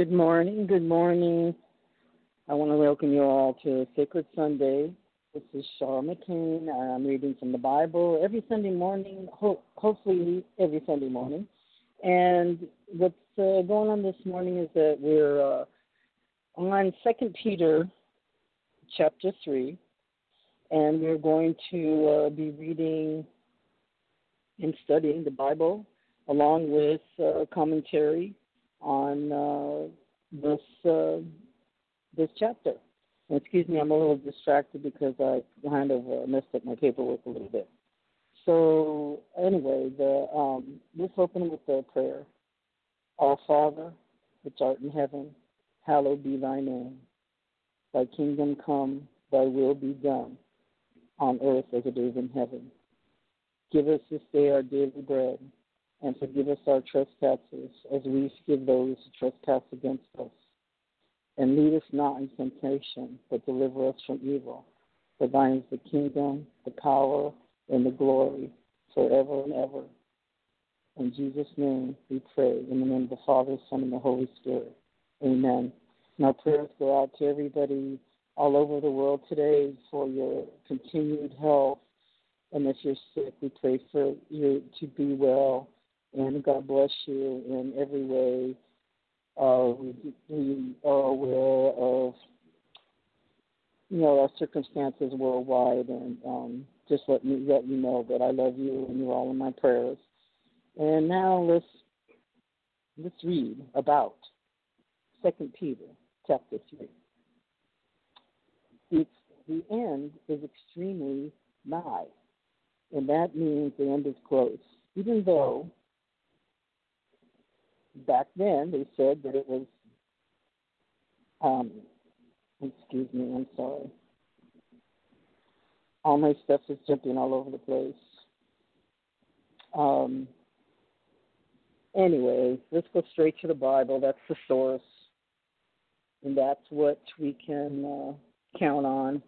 Good morning. Good morning. I want to welcome you all to Sacred Sunday. This is Shaw McCain. I'm reading from the Bible every Sunday morning, ho- hopefully every Sunday morning. And what's uh, going on this morning is that we're uh, on Second Peter chapter 3, and we're going to uh, be reading and studying the Bible along with uh, commentary on uh, this uh, this chapter. Excuse me, I'm a little distracted because I kind of uh, messed up my paperwork a little bit. So anyway, the um, let's open with a prayer. Our Father, which art in heaven, hallowed be thy name. Thy kingdom come, thy will be done, on earth as it is in heaven. Give us this day our daily bread and forgive us our trespasses as we forgive those who trespass against us. And lead us not in temptation, but deliver us from evil. For thine is the kingdom, the power, and the glory forever and ever. In Jesus' name we pray, in the name of the Father, Son, and the Holy Spirit. Amen. Our prayers go out to everybody all over the world today for your continued health. And if you're sick, we pray for you to be well and God bless you in every way. Uh, we, are aware of you know our circumstances worldwide, and um, just let me let you know that I love you and you're all in my prayers. And now let's let's read about Second Peter chapter three. It's the end is extremely nigh, and that means the end is close. Even though back then they said that it was um excuse me, I'm sorry. All my stuff is jumping all over the place. Um anyway, let's go straight to the Bible. That's the source. And that's what we can uh, count on.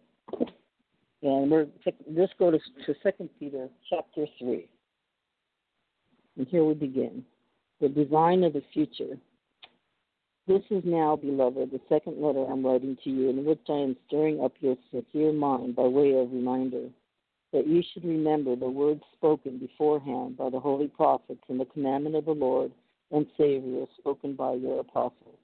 And we're let's go to, to Second Peter chapter three. And here we begin the design of the future. This is now, beloved, the second letter I'm writing to you, in which I am stirring up your sincere mind by way of reminder that you should remember the words spoken beforehand by the holy prophets and the commandment of the Lord and Savior spoken by your apostles.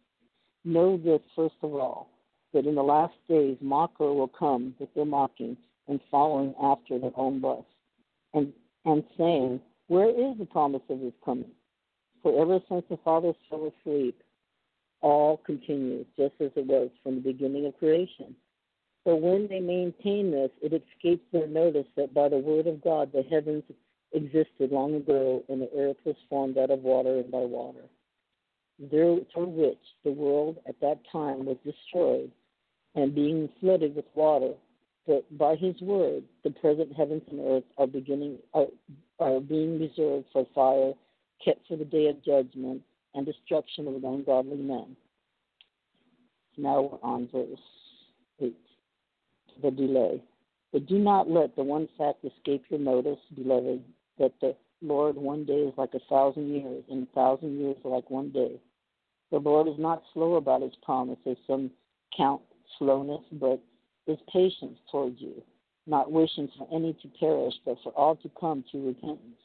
Know this, first of all, that in the last days mocker will come with their mocking and following after their own lust, and, and saying, Where is the promise of his coming? For ever since the fathers fell asleep, all continues just as it was from the beginning of creation. So when they maintain this, it escapes their notice that by the word of God the heavens existed long ago, and the earth was formed out of water and by water, through which the world at that time was destroyed, and being flooded with water. But by His word, the present heavens and earth are beginning are, are being reserved for fire kept for the day of judgment and destruction of the ungodly men. Now we're on verse 8. The delay. But do not let the one fact escape your notice, beloved, that the Lord one day is like a thousand years, and a thousand years like one day. The Lord is not slow about his promise, as some count slowness, but is patient towards you, not wishing for any to perish, but for all to come to repentance.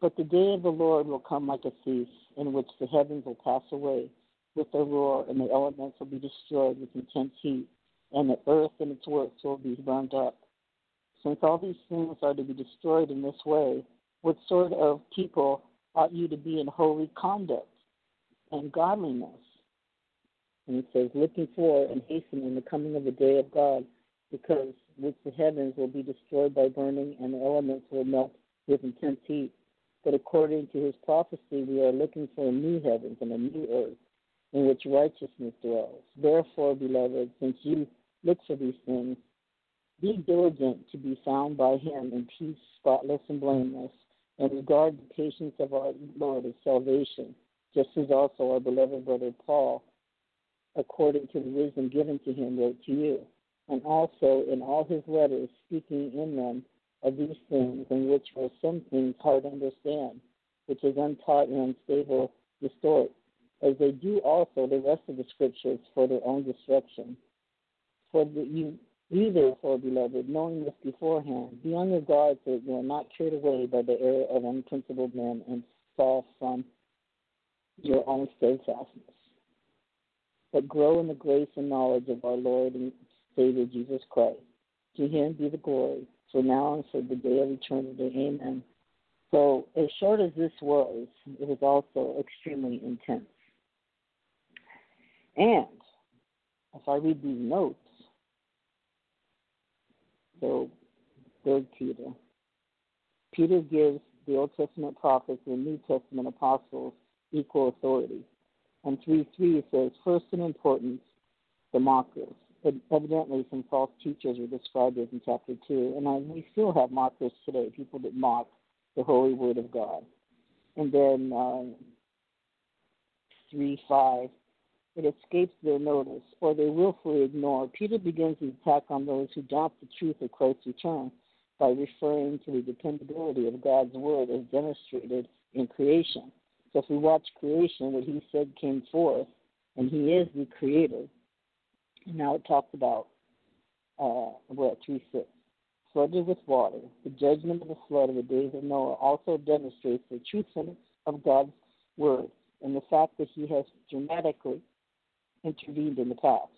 But the day of the Lord will come like a thief, in which the heavens will pass away with a roar, and the elements will be destroyed with intense heat, and the earth and its works will be burned up. Since all these things are to be destroyed in this way, what sort of people ought you to be in holy conduct and godliness? And he says, looking for and hastening the coming of the day of God, because which the heavens will be destroyed by burning, and the elements will melt with intense heat. But according to his prophecy, we are looking for a new heavens and a new earth in which righteousness dwells. Therefore, beloved, since you look for these things, be diligent to be found by him in peace, spotless and blameless, and regard the patience of our Lord as salvation, just as also our beloved brother Paul, according to the wisdom given to him, wrote to you, and also in all his letters, speaking in them of these things, in which are some things hard to understand, which is untaught and unstable distort, as they do also the rest of the scriptures for their own destruction. For the, you, you therefore, beloved, knowing this beforehand, be on your guard so that you are not carried away by the error of unprincipled men and fall from your own steadfastness. But grow in the grace and knowledge of our Lord and Savior Jesus Christ. To him be the glory so now for the day of eternity. Amen. So, as short as this was, it was also extremely intense. And if I read these notes, so third Peter, Peter gives the Old Testament prophets and New Testament apostles equal authority. And 3 3 says, first in importance, the mockers evidently some false teachers were described as in chapter 2. And I, we still have mockers today, people that mock the holy word of God. And then uh, 3 5, it escapes their notice, or they willfully ignore. Peter begins his attack on those who doubt the truth of Christ's return by referring to the dependability of God's word as demonstrated in creation. So if we watch creation, what he said came forth, and he is the creator. Now it talks about uh, we're at 3 6. Flooded with water, the judgment of the flood of the days of Noah also demonstrates the truthfulness of God's word and the fact that he has dramatically intervened in the past.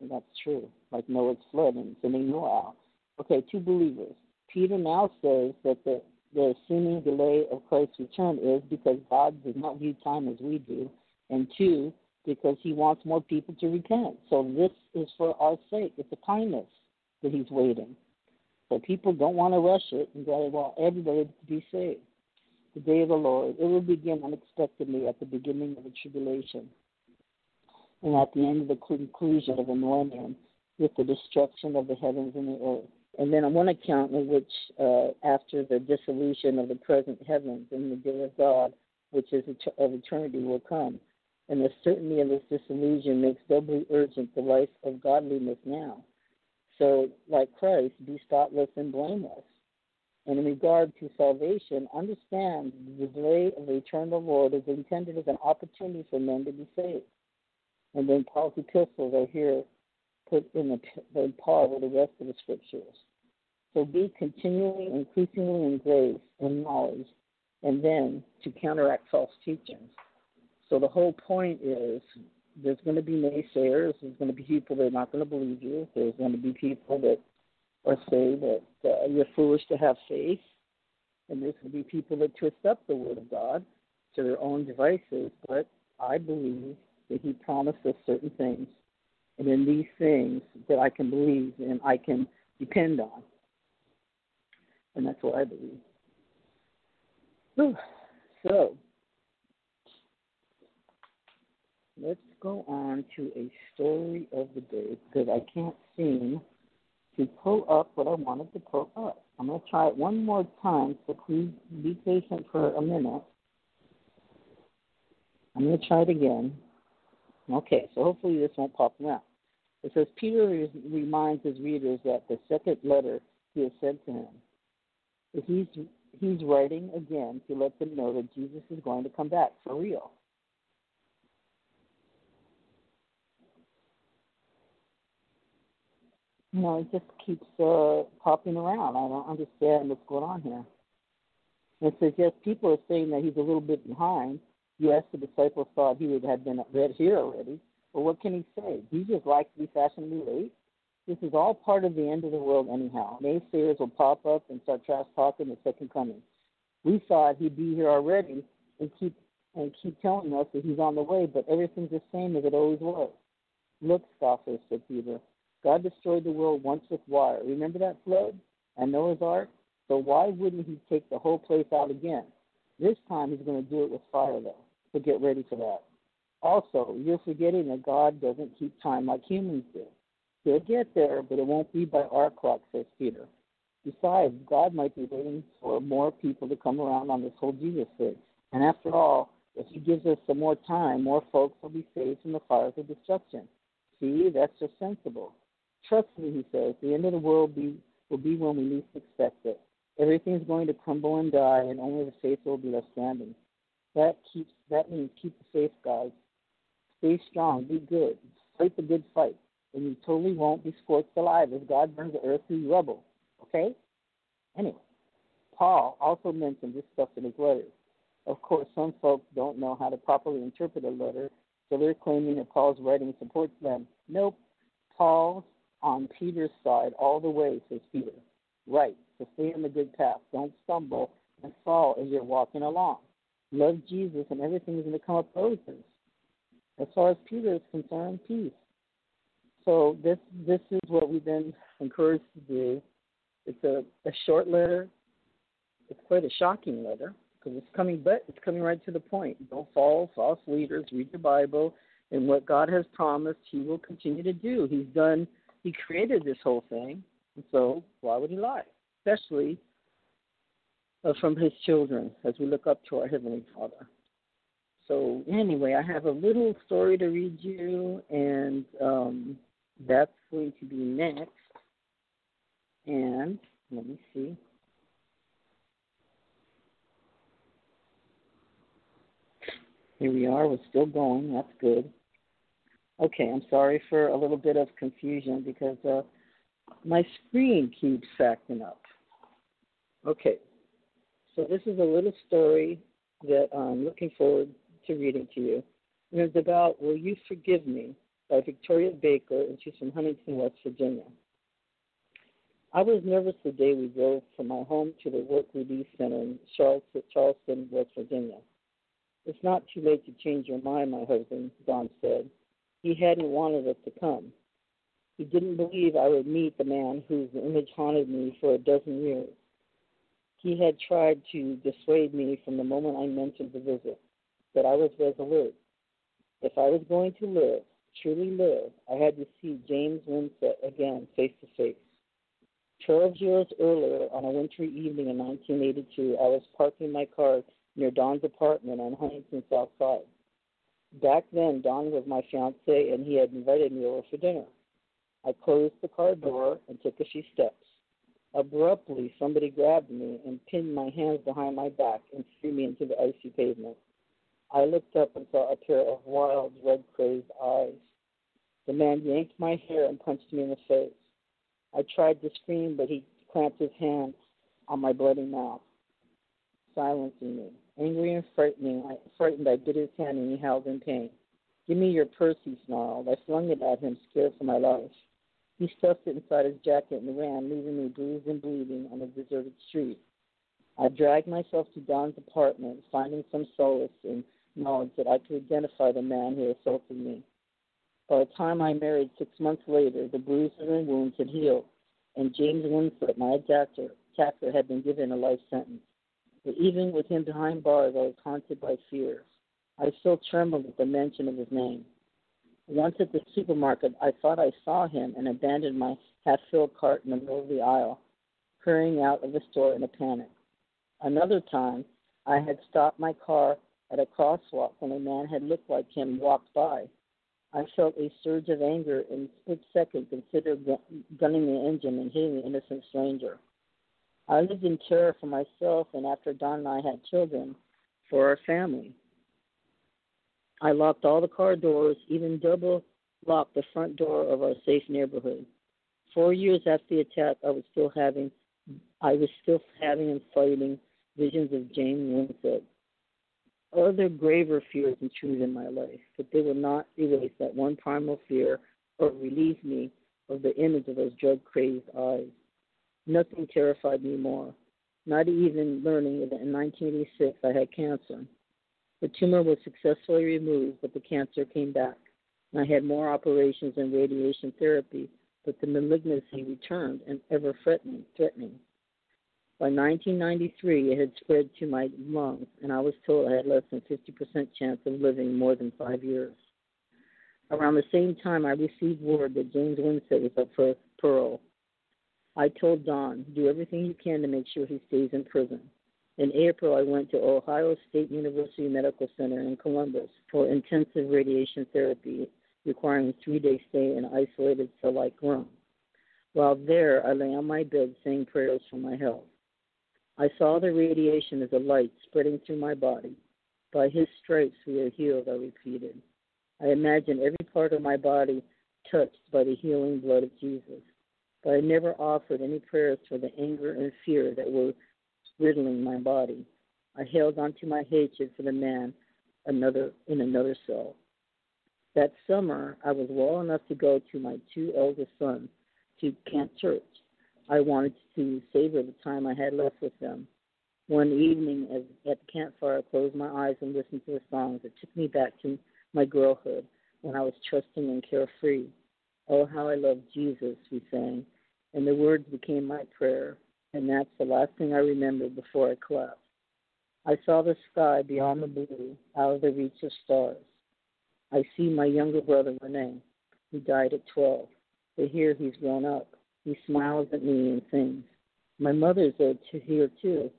And that's true, like Noah's flood and sending Noah out. Okay, two believers. Peter now says that the, the seeming delay of Christ's return is because God does not view time as we do, and two, because he wants more people to repent. So this is for our sake. It's a kindness that he's waiting. So people don't want to rush it, and they want everybody to be saved. The day of the Lord, it will begin unexpectedly at the beginning of the tribulation and at the end of the conclusion of the millennium with the destruction of the heavens and the earth. And then on one account in which, uh, after the dissolution of the present heavens and the day of God, which is of eternity, will come. And the certainty of this disillusion makes doubly urgent the life of godliness now. So, like Christ, be spotless and blameless. And in regard to salvation, understand the delay of the return of the Lord is intended as an opportunity for men to be saved. And then Paul's epistles are here put in the, the par with the rest of the scriptures. So be continually, increasingly in grace and knowledge, and then to counteract false teachings. So the whole point is there's going to be naysayers. There's going to be people that are not going to believe you. There's going to be people that are say that uh, you're foolish to have faith. And there's going to be people that twist up the Word of God to their own devices. But I believe that He promised us certain things. And in these things that I can believe and I can depend on. And that's what I believe. So, let's go on to a story of the day because I can't seem to pull up what I wanted to pull up. I'm going to try it one more time, so please be patient for a minute. I'm going to try it again. Okay, so hopefully this won't pop around. It says Peter reminds his readers that the second letter he has sent to him, he's he's writing again to let them know that Jesus is going to come back for real. You know, it just keeps uh, popping around. I don't understand what's going on here. It says, yes, people are saying that he's a little bit behind. Yes, the disciples thought he would have been read here already. But what can he say? He just likes to be fashionably late. This is all part of the end of the world, anyhow. Naysayers will pop up and start trash talking the second coming. We thought he'd be here already and keep and keep telling us that he's on the way, but everything's the same as it always was. Look, scoffers, said Peter. God destroyed the world once with water. Remember that flood and Noah's Ark? So why wouldn't he take the whole place out again? This time he's going to do it with fire, though. So get ready for that. Also, you're forgetting that God doesn't keep time like humans do. He'll get there, but it won't be by our clock, says Peter. Besides, God might be waiting for more people to come around on this whole Jesus thing. And after all, if he gives us some more time, more folks will be saved from the fires of destruction. See, that's just sensible. Trust me, he says, the end of the world be, will be when we least expect it. Everything's going to crumble and die, and only the faithful will be left standing. That keeps that means keep the faith, guys. Stay strong, be good, fight the good fight, and you totally won't be scorched alive as God burns the earth through rubble. Okay? Anyway, Paul also mentioned this stuff in his letters. Of course, some folks don't know how to properly interpret a letter, so they're claiming that Paul's writing supports them. Nope. Paul's on Peter's side all the way, says Peter. Right, so stay on the good path. Don't stumble and fall as you're walking along. Love Jesus and everything is going to come up roses. As far as Peter is concerned, peace. So this this is what we've been encouraged to do. It's a, a short letter. It's quite a shocking letter because it's coming, but it's coming right to the point. Don't follow false leaders. Read your Bible, and what God has promised, He will continue to do. He's done he created this whole thing, so why would he lie? Especially uh, from his children as we look up to our Heavenly Father. So, anyway, I have a little story to read you, and um, that's going to be next. And let me see. Here we are. We're still going. That's good. Okay, I'm sorry for a little bit of confusion because uh, my screen keeps acting up. Okay, so this is a little story that I'm looking forward to reading to you. And it's about Will You Forgive Me by Victoria Baker, and she's from Huntington, West Virginia. I was nervous the day we drove from my home to the work release center in Charleston, West Virginia. It's not too late to change your mind, my husband, Don said. He hadn't wanted us to come. He didn't believe I would meet the man whose image haunted me for a dozen years. He had tried to dissuade me from the moment I mentioned the visit, but I was resolute. If I was going to live, truly live, I had to see James Winsett again face to face. Twelve years earlier, on a wintry evening in 1982, I was parking my car near Don's apartment on Huntington South Side. Back then, Don was my fiance, and he had invited me over for dinner. I closed the car door and took a few steps. Abruptly, somebody grabbed me and pinned my hands behind my back and threw me into the icy pavement. I looked up and saw a pair of wild, red crazed eyes. The man yanked my hair and punched me in the face. I tried to scream, but he clamped his hand on my bloody mouth, silencing me. Angry and frightening, I, frightened, I bit his hand and he howled in pain. Give me your purse, he snarled. I flung it at him, scared for my life. He stuffed it inside his jacket and ran, leaving me bruised and bleeding on a deserted street. I dragged myself to Don's apartment, finding some solace in knowledge that I could identify the man who assaulted me. By the time I married six months later, the bruises and wounds had healed, and James Winsett, my attacker, attacker had been given a life sentence. But even with him behind bars, I was haunted by fears. I still trembled at the mention of his name. Once at the supermarket, I thought I saw him and abandoned my half filled cart in the middle of the aisle, hurrying out of the store in a panic. Another time, I had stopped my car at a crosswalk when a man had looked like him walked by. I felt a surge of anger and split second considered gunning the engine and hitting the innocent stranger. I lived in terror for myself and after Don and I had children, for our family. I locked all the car doors, even double locked the front door of our safe neighborhood. Four years after the attack, I was still having, I was still having and fighting visions of James Winsett. Other graver fears intruded in my life, but they would not erase that one primal fear or relieve me of the image of those drug crazed eyes. Nothing terrified me more, not even learning that in 1986 I had cancer. The tumor was successfully removed, but the cancer came back. I had more operations and radiation therapy, but the malignancy returned and ever threatening. threatening. By 1993, it had spread to my lungs, and I was told I had less than 50% chance of living more than five years. Around the same time, I received word that James Winsett was up for parole. I told Don, do everything you can to make sure he stays in prison. In April, I went to Ohio State University Medical Center in Columbus for intensive radiation therapy, requiring a three day stay in an isolated cell like room. While there, I lay on my bed saying prayers for my health. I saw the radiation as a light spreading through my body. By his stripes we are healed, I repeated. I imagined every part of my body touched by the healing blood of Jesus. But I never offered any prayers for the anger and fear that were riddling my body. I held on to my hatred for the man another in another cell. That summer, I was well enough to go to my two eldest sons to Camp Church. I wanted to savor the time I had left with them. One evening, as at the campfire, I closed my eyes and listened to the songs that took me back to my girlhood when I was trusting and carefree. Oh, how I love Jesus, we sang, and the words became my prayer and that's the last thing I remember before I collapsed. I saw the sky beyond the blue, out of the reach of stars. I see my younger brother Rene. He died at 12, but here he's grown up. He smiles at me and sings. My mother's here too.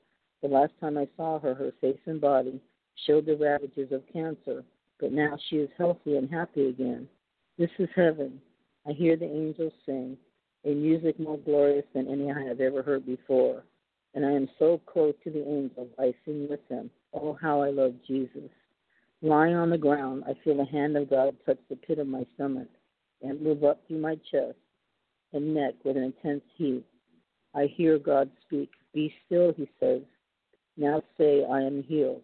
The last time I saw her, her face and body showed the ravages of cancer, but now she is healthy and happy again. This is heaven. I hear the angels sing, a music more glorious than any I have ever heard before. And I am so close to the angels, I sing with them. Oh, how I love Jesus. Lying on the ground, I feel the hand of God touch the pit of my stomach and move up through my chest and neck with an intense heat. I hear God speak. Be still, he says. Now say, I am healed.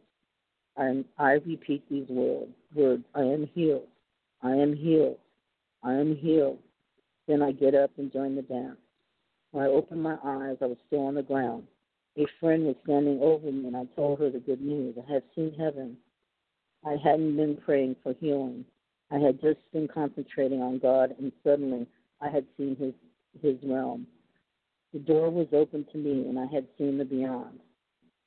I, I repeat these words. I am healed. I am healed. I am healed. Then I get up and join the dance. When I opened my eyes, I was still on the ground. A friend was standing over me, and I told her the good news. I had seen heaven. I hadn't been praying for healing. I had just been concentrating on God, and suddenly I had seen His His realm. The door was open to me, and I had seen the beyond.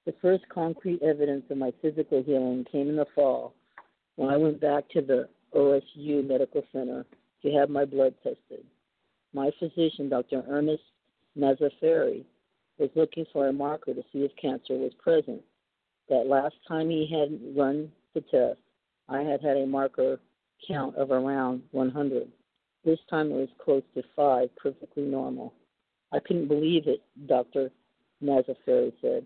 The first concrete evidence of my physical healing came in the fall when I went back to the OSU Medical Center to have my blood tested. My physician, Dr. Ernest Mazzaferri, was looking for a marker to see if cancer was present. That last time he had run the test, I had had a marker count of around 100. This time it was close to 5, perfectly normal. I couldn't believe it, Dr. Mazzaferri said.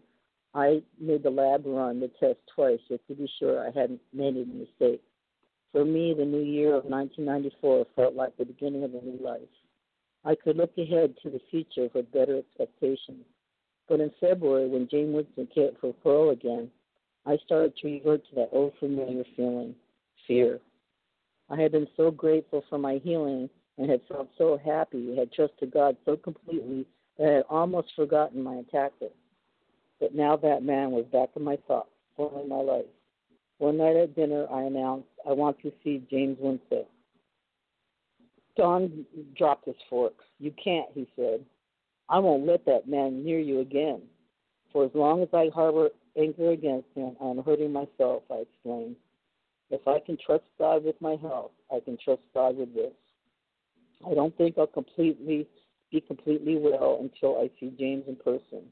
I made the lab run the test twice just to be sure I hadn't made any mistake. For me, the new year of 1994 felt like the beginning of a new life. I could look ahead to the future with better expectations. But in February, when James Winsett cared for parole again, I started to revert to that old familiar feeling fear. I had been so grateful for my healing and had felt so happy, had trusted God so completely that I had almost forgotten my attacker. But now that man was back in my thoughts, forming my life. One night at dinner, I announced, I want to see James Winsett. Don dropped his fork. You can't, he said. I won't let that man near you again. For as long as I harbor anger against him, I am hurting myself, I explained. If I can trust God with my health, I can trust God with this. I don't think I'll completely be completely well until I see James in person.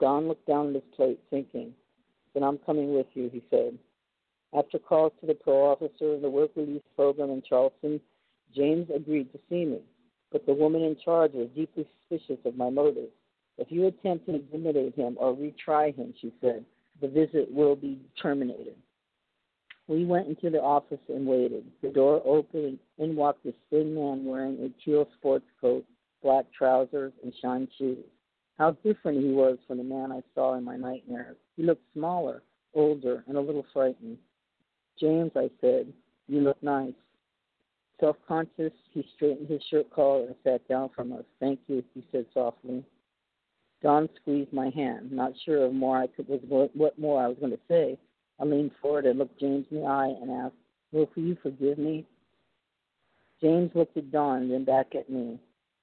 Don looked down at his plate, thinking. Then I'm coming with you, he said. After calls to the pro officer of the work release program in Charleston, James agreed to see me, but the woman in charge was deeply suspicious of my motives. If you attempt to intimidate him or retry him, she said, the visit will be terminated. We went into the office and waited. The door opened and in walked a thin man wearing a teal sports coat, black trousers, and shine shoes. How different he was from the man I saw in my nightmares. He looked smaller, older, and a little frightened. James, I said, you look nice. Self conscious, he straightened his shirt collar and sat down from us. Thank you, he said softly. Don squeezed my hand, not sure of more I could was what more I was going to say. I leaned forward and looked James in the eye and asked, Will you forgive me? James looked at Don, then back at me.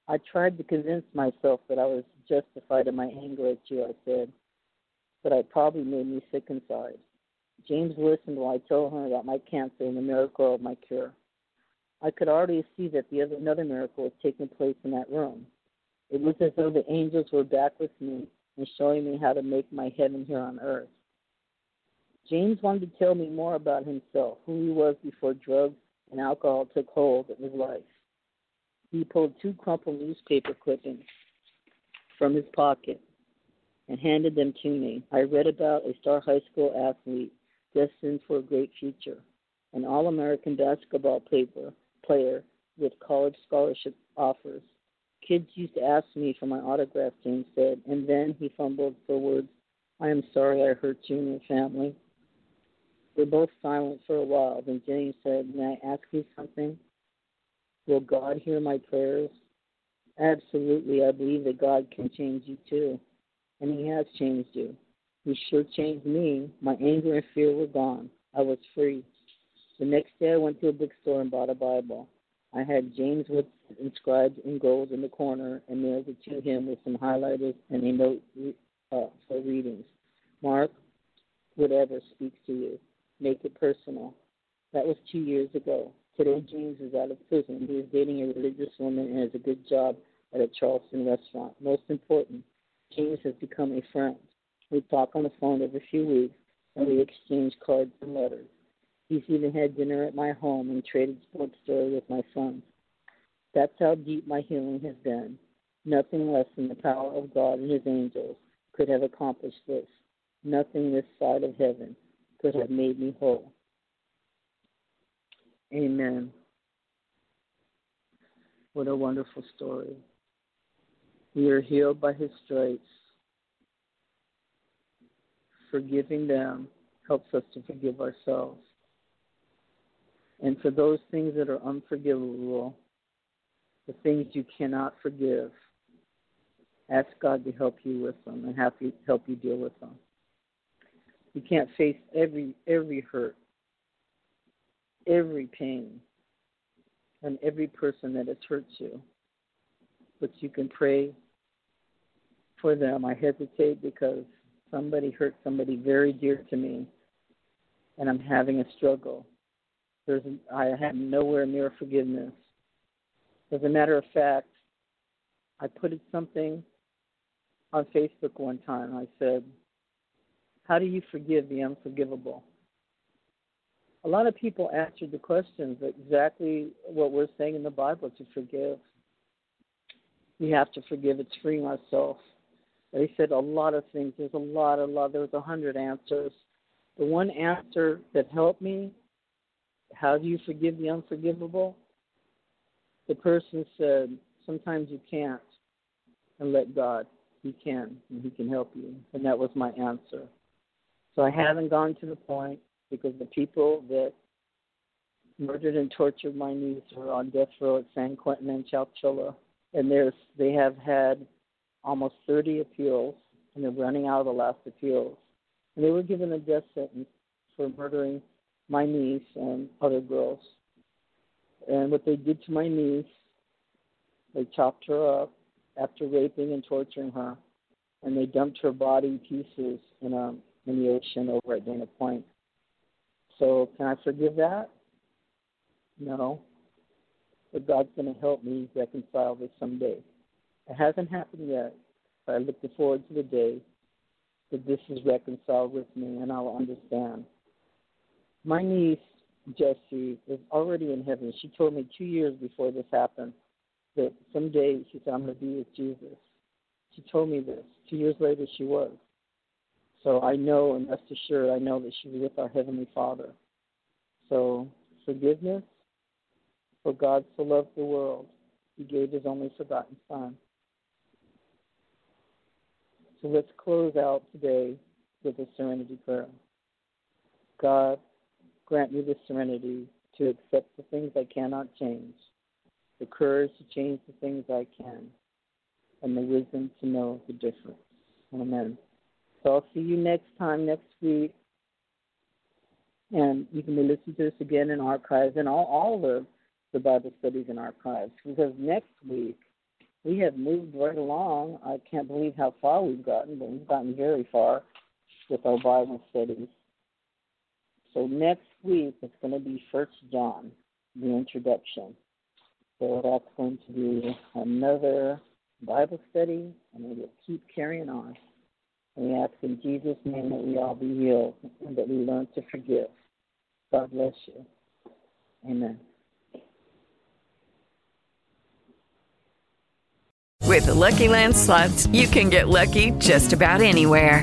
I tried to convince myself that I was justified in my anger at you, I said, but it probably made me sick inside. James listened while I told him about my cancer and the miracle of my cure. I could already see that the other, another miracle was taking place in that room. It was as though the angels were back with me and showing me how to make my heaven here on earth. James wanted to tell me more about himself, who he was before drugs and alcohol took hold of his life. He pulled two crumpled newspaper clippings from his pocket and handed them to me. I read about a star high school athlete destined for a great future, an All American basketball paper, player with college scholarship offers. Kids used to ask me for my autograph, James said, and then he fumbled for words. I am sorry I hurt you and your family. We're both silent for a while. Then James said, May I ask you something? Will God hear my prayers? Absolutely. I believe that God can change you too. And He has changed you. He sure changed me. My anger and fear were gone. I was free. The next day I went to a bookstore and bought a Bible. I had James Wood inscribed in gold in the corner and mailed it to him with some highlighters and a note uh, for readings. Mark, whatever speaks to you, make it personal. That was two years ago. Today, James is out of prison. He is dating a religious woman and has a good job at a Charleston restaurant. Most important, James has become a friend. We talk on the phone every few weeks, and we exchange cards and letters. He's even had dinner at my home and traded sports story with my son. That's how deep my healing has been. Nothing less than the power of God and His angels could have accomplished this. Nothing this side of heaven could have made me whole. Amen. What a wonderful story. We are healed by His stripes. Forgiving them helps us to forgive ourselves. And for those things that are unforgivable, the things you cannot forgive, ask God to help you with them and help you, help you deal with them. You can't face every every hurt, every pain, and every person that has hurt you. But you can pray for them. I hesitate because somebody hurt somebody very dear to me, and I'm having a struggle. There's I have nowhere near forgiveness. As a matter of fact, I put something on Facebook one time. I said, How do you forgive the unforgivable? A lot of people answered the questions exactly what we're saying in the Bible to forgive. We have to forgive. It's freeing ourselves. They said a lot of things. There's a lot, a lot. There was a hundred answers. The one answer that helped me, how do you forgive the unforgivable? The person said, sometimes you can't, and let God. He can, and He can help you. And that was my answer. So I haven't gone to the point because the people that murdered and tortured my niece are on death row at San Quentin and Chowchilla. And there's they have had almost 30 appeals, and they're running out of the last appeals. And they were given a death sentence for murdering my niece and other girls. And what they did to my niece, they chopped her up after raping and torturing her, and they dumped her body pieces in a in the ocean over at Dana Point. So can I forgive that? No. But God's going to help me reconcile this someday. It hasn't happened yet, but I look forward to the day that this is reconciled with me and I'll understand. My niece, Jessie, is already in heaven. She told me two years before this happened that someday she said, I'm going to be with Jesus. She told me this. Two years later, she was. So I know and rest assured, I know that she's with our Heavenly Father. So forgiveness, for God so loved the world, He gave His only forgotten Son. So let's close out today with a serenity prayer. God, grant me the serenity to accept the things I cannot change, the courage to change the things I can, and the wisdom to know the difference. Amen. So I'll see you next time, next week. And you can listen to this again in archives and all, all the, the Bible studies in archives. Because next week, we have moved right along. I can't believe how far we've gotten, but we've gotten very far with our Bible studies. So next week it's going to be First John, the introduction. So that's going to be another Bible study, and we will keep carrying on. We ask in Jesus' name that we all be healed and that we learn to forgive. God bless you. Amen. With the Lucky Land slots, you can get lucky just about anywhere.